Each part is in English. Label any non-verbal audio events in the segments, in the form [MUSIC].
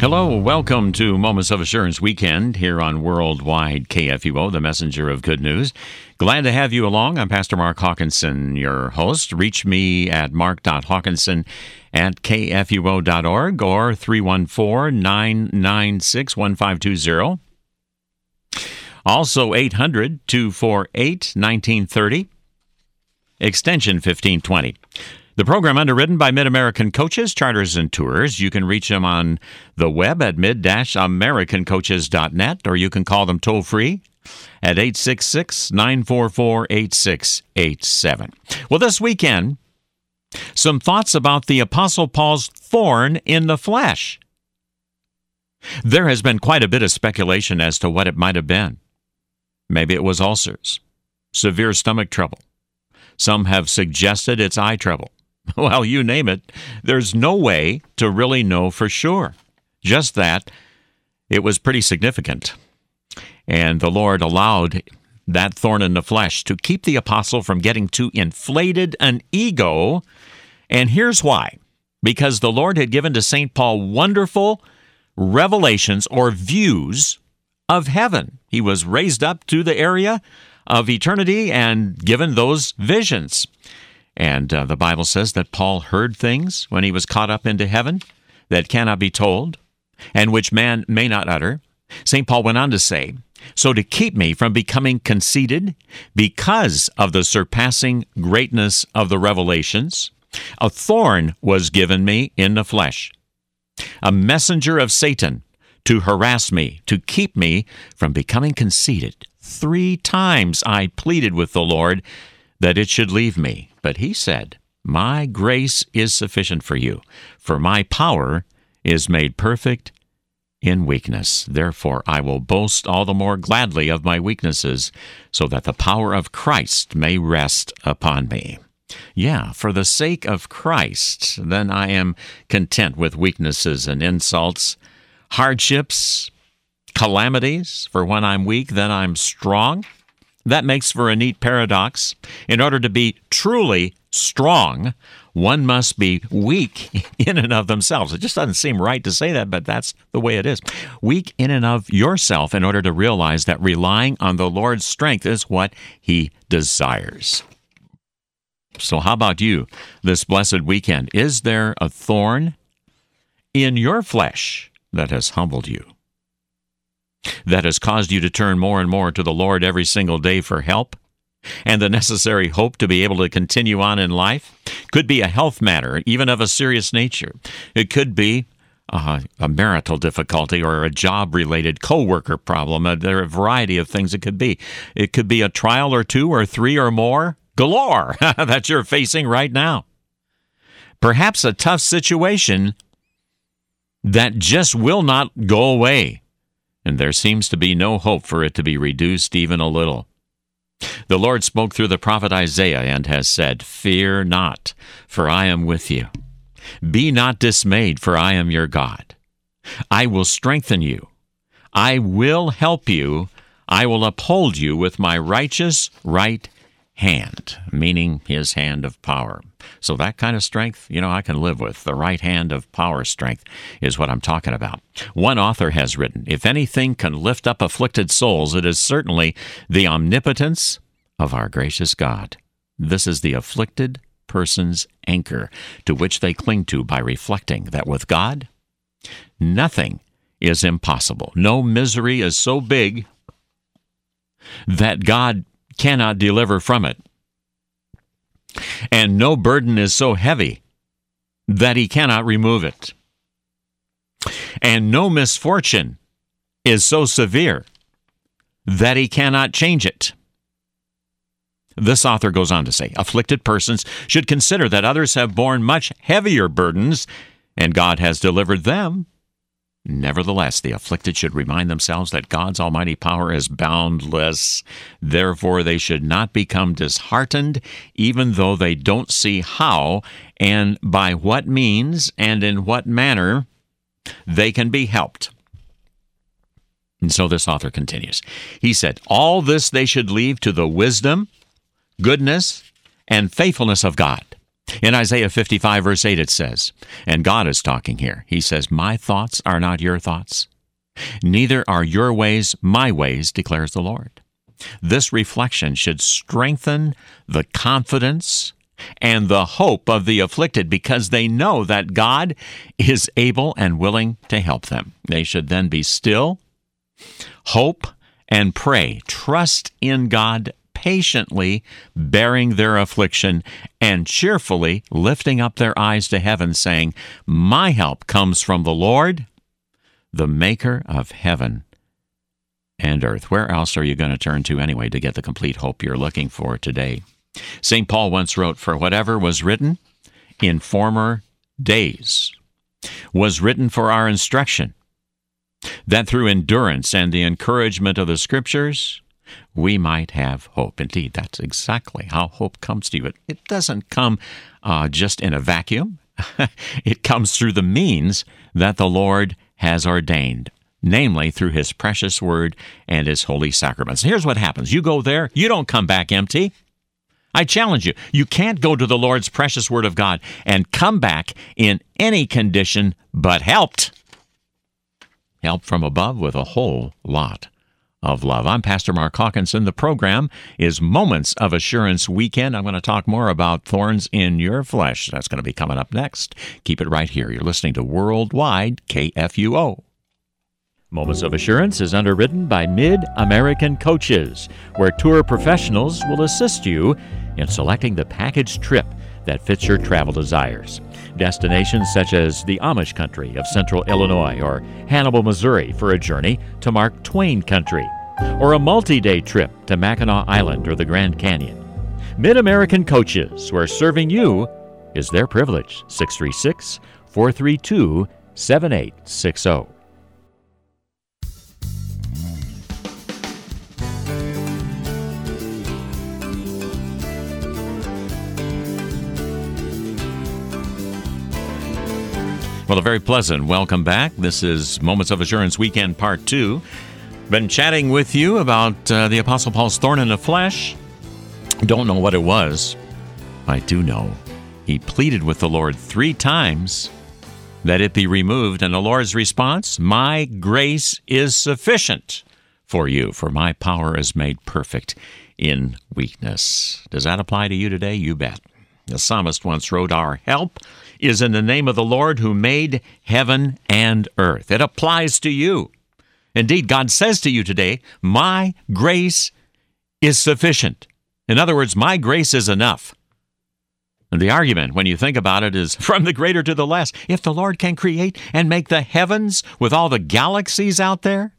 Hello, welcome to Moments of Assurance Weekend here on Worldwide KFUO, the messenger of good news. Glad to have you along. I'm Pastor Mark Hawkinson, your host. Reach me at mark.hawkinson at kfuo.org or 314 996 1520. Also 800 248 1930, extension 1520. The program underwritten by Mid American Coaches, Charters, and Tours. You can reach them on the web at mid-americancoaches.net or you can call them toll free at 866 944 8687. Well, this weekend, some thoughts about the Apostle Paul's thorn in the flesh. There has been quite a bit of speculation as to what it might have been. Maybe it was ulcers, severe stomach trouble. Some have suggested it's eye trouble. [LAUGHS] Well, you name it. There's no way to really know for sure. Just that it was pretty significant. And the Lord allowed that thorn in the flesh to keep the apostle from getting too inflated an ego. And here's why because the Lord had given to St. Paul wonderful revelations or views of heaven. He was raised up to the area of eternity and given those visions. And uh, the Bible says that Paul heard things when he was caught up into heaven that cannot be told and which man may not utter. St. Paul went on to say, So to keep me from becoming conceited because of the surpassing greatness of the revelations, a thorn was given me in the flesh, a messenger of Satan to harass me, to keep me from becoming conceited. Three times I pleaded with the Lord that it should leave me. But he said, My grace is sufficient for you, for my power is made perfect in weakness. Therefore, I will boast all the more gladly of my weaknesses, so that the power of Christ may rest upon me. Yeah, for the sake of Christ, then I am content with weaknesses and insults, hardships, calamities. For when I'm weak, then I'm strong. That makes for a neat paradox. In order to be truly strong, one must be weak [LAUGHS] in and of themselves. It just doesn't seem right to say that, but that's the way it is. Weak in and of yourself in order to realize that relying on the Lord's strength is what He desires. So, how about you this blessed weekend? Is there a thorn in your flesh that has humbled you? That has caused you to turn more and more to the Lord every single day for help and the necessary hope to be able to continue on in life. Could be a health matter, even of a serious nature. It could be uh, a marital difficulty or a job related coworker problem. Uh, there are a variety of things it could be. It could be a trial or two or three or more galore [LAUGHS] that you're facing right now. Perhaps a tough situation that just will not go away and there seems to be no hope for it to be reduced even a little. The Lord spoke through the prophet Isaiah and has said, Fear not, for I am with you. Be not dismayed, for I am your God. I will strengthen you. I will help you. I will uphold you with my righteous right hand, meaning his hand of power. So that kind of strength, you know, I can live with. The right hand of power strength is what I'm talking about. One author has written If anything can lift up afflicted souls, it is certainly the omnipotence of our gracious God. This is the afflicted person's anchor to which they cling to by reflecting that with God, nothing is impossible. No misery is so big that God cannot deliver from it. And no burden is so heavy that he cannot remove it. And no misfortune is so severe that he cannot change it. This author goes on to say afflicted persons should consider that others have borne much heavier burdens, and God has delivered them Nevertheless, the afflicted should remind themselves that God's almighty power is boundless. Therefore, they should not become disheartened, even though they don't see how and by what means and in what manner they can be helped. And so this author continues. He said, All this they should leave to the wisdom, goodness, and faithfulness of God. In Isaiah 55, verse 8, it says, and God is talking here. He says, My thoughts are not your thoughts, neither are your ways my ways, declares the Lord. This reflection should strengthen the confidence and the hope of the afflicted because they know that God is able and willing to help them. They should then be still, hope, and pray. Trust in God patiently bearing their affliction and cheerfully lifting up their eyes to heaven, saying, My help comes from the Lord, the maker of heaven and earth. Where else are you going to turn to anyway to get the complete hope you're looking for today? St. Paul once wrote, For whatever was written in former days was written for our instruction, that through endurance and the encouragement of the Scriptures, we might have hope. Indeed, that's exactly how hope comes to you. It, it doesn't come uh, just in a vacuum, [LAUGHS] it comes through the means that the Lord has ordained namely through his precious word and his holy sacraments. Here's what happens you go there, you don't come back empty. I challenge you, you can't go to the Lord's precious word of God and come back in any condition but helped. Help from above with a whole lot of love. I'm Pastor Mark Hawkinson. The program is Moments of Assurance Weekend. I'm going to talk more about thorns in your flesh. That's going to be coming up next. Keep it right here. You're listening to Worldwide KFUO. Moments of Assurance is underwritten by Mid American Coaches, where tour professionals will assist you in selecting the package trip that fits your travel desires. Destinations such as the Amish country of central Illinois or Hannibal, Missouri for a journey to Mark Twain country, or a multi day trip to Mackinac Island or the Grand Canyon. Mid American Coaches, where serving you is their privilege. 636 432 7860. Well, a very pleasant welcome back. This is Moments of Assurance Weekend Part 2. Been chatting with you about uh, the Apostle Paul's thorn in the flesh. Don't know what it was. I do know. He pleaded with the Lord three times that it be removed, and the Lord's response, My grace is sufficient for you, for my power is made perfect in weakness. Does that apply to you today? You bet. The psalmist once wrote, Our help is in the name of the Lord who made heaven and earth. It applies to you. Indeed, God says to you today, My grace is sufficient. In other words, my grace is enough. And the argument, when you think about it, is [LAUGHS] from the greater to the less. If the Lord can create and make the heavens with all the galaxies out there,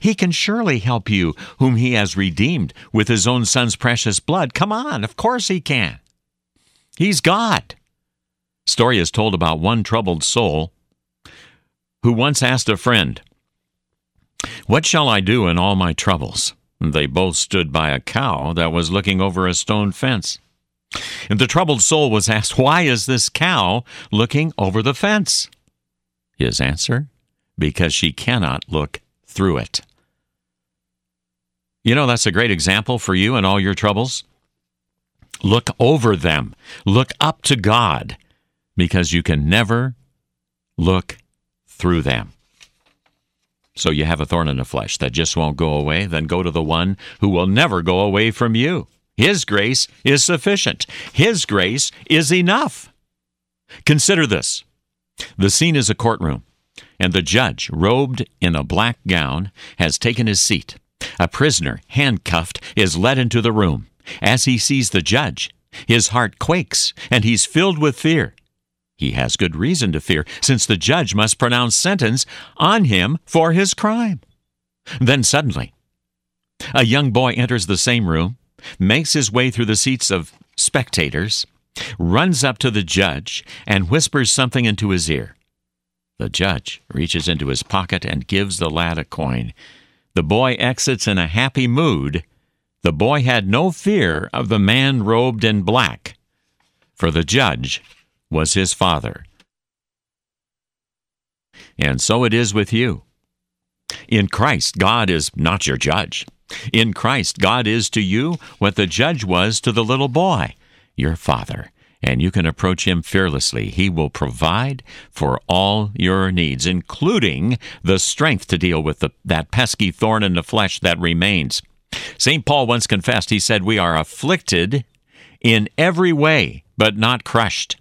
He can surely help you, whom He has redeemed with His own Son's precious blood. Come on, of course He can. He's God. Story is told about one troubled soul who once asked a friend, What shall I do in all my troubles? They both stood by a cow that was looking over a stone fence. And the troubled soul was asked, Why is this cow looking over the fence? His answer, Because she cannot look through it. You know, that's a great example for you and all your troubles. Look over them, look up to God because you can never look through them. So you have a thorn in the flesh that just won't go away, then go to the one who will never go away from you. His grace is sufficient. His grace is enough. Consider this. The scene is a courtroom, and the judge, robed in a black gown, has taken his seat. A prisoner, handcuffed, is led into the room. As he sees the judge, his heart quakes, and he's filled with fear. He has good reason to fear, since the judge must pronounce sentence on him for his crime. Then suddenly, a young boy enters the same room, makes his way through the seats of spectators, runs up to the judge, and whispers something into his ear. The judge reaches into his pocket and gives the lad a coin. The boy exits in a happy mood. The boy had no fear of the man robed in black, for the judge was his father. And so it is with you. In Christ, God is not your judge. In Christ, God is to you what the judge was to the little boy, your father. and you can approach him fearlessly. He will provide for all your needs, including the strength to deal with the, that pesky thorn in the flesh that remains. St. Paul once confessed, he said, We are afflicted in every way, but not crushed,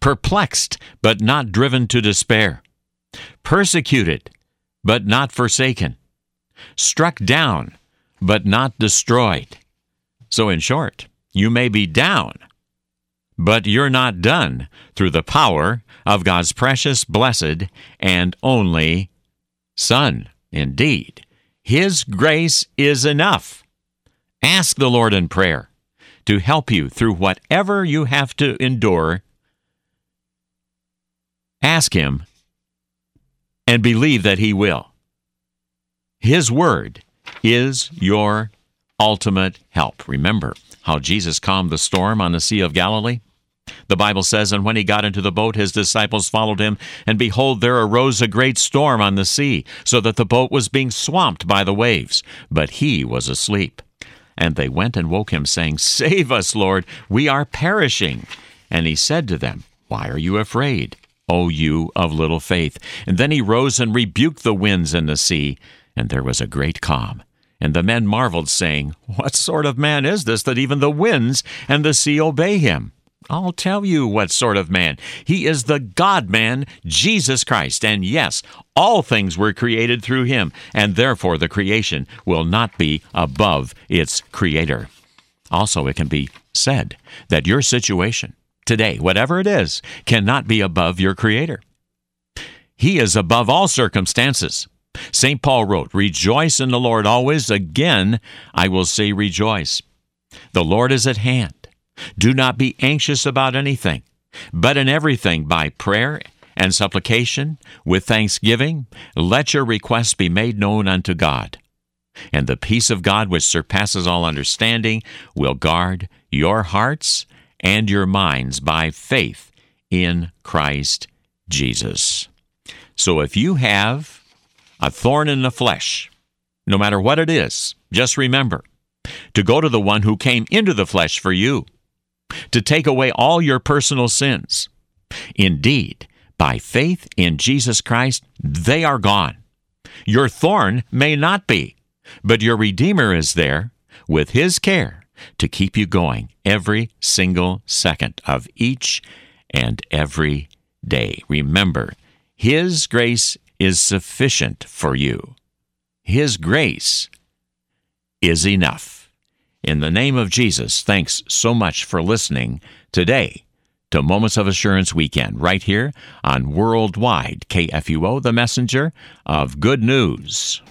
perplexed, but not driven to despair, persecuted, but not forsaken, struck down, but not destroyed. So, in short, you may be down, but you're not done through the power of God's precious, blessed, and only Son. Indeed, His grace is enough. Ask the Lord in prayer to help you through whatever you have to endure. Ask Him and believe that He will. His Word is your ultimate help. Remember how Jesus calmed the storm on the Sea of Galilee? The Bible says, And when he got into the boat, his disciples followed him, and behold, there arose a great storm on the sea, so that the boat was being swamped by the waves. But he was asleep. And they went and woke him, saying, Save us, Lord, we are perishing. And he said to them, Why are you afraid, O you of little faith? And then he rose and rebuked the winds and the sea, and there was a great calm. And the men marveled, saying, What sort of man is this that even the winds and the sea obey him? I'll tell you what sort of man. He is the God man, Jesus Christ. And yes, all things were created through him, and therefore the creation will not be above its creator. Also, it can be said that your situation today, whatever it is, cannot be above your creator. He is above all circumstances. St. Paul wrote, Rejoice in the Lord always. Again, I will say, Rejoice. The Lord is at hand. Do not be anxious about anything, but in everything by prayer and supplication with thanksgiving, let your requests be made known unto God. And the peace of God, which surpasses all understanding, will guard your hearts and your minds by faith in Christ Jesus. So if you have a thorn in the flesh, no matter what it is, just remember to go to the one who came into the flesh for you to take away all your personal sins. Indeed, by faith in Jesus Christ, they are gone. Your thorn may not be, but your Redeemer is there with His care to keep you going every single second of each and every day. Remember, His grace is sufficient for you. His grace is enough. In the name of Jesus, thanks so much for listening today to Moments of Assurance Weekend, right here on Worldwide KFUO, the messenger of good news.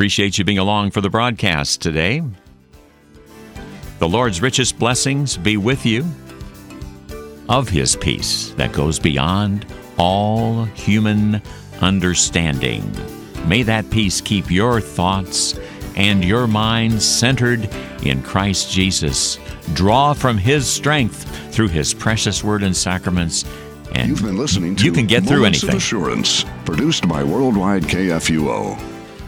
Appreciate you being along for the broadcast today. The Lord's richest blessings be with you of His peace that goes beyond all human understanding. May that peace keep your thoughts and your mind centered in Christ Jesus. Draw from His strength through His precious word and sacraments. And You've been listening to you can get Moments through anything. Of Assurance, produced by Worldwide KFUO.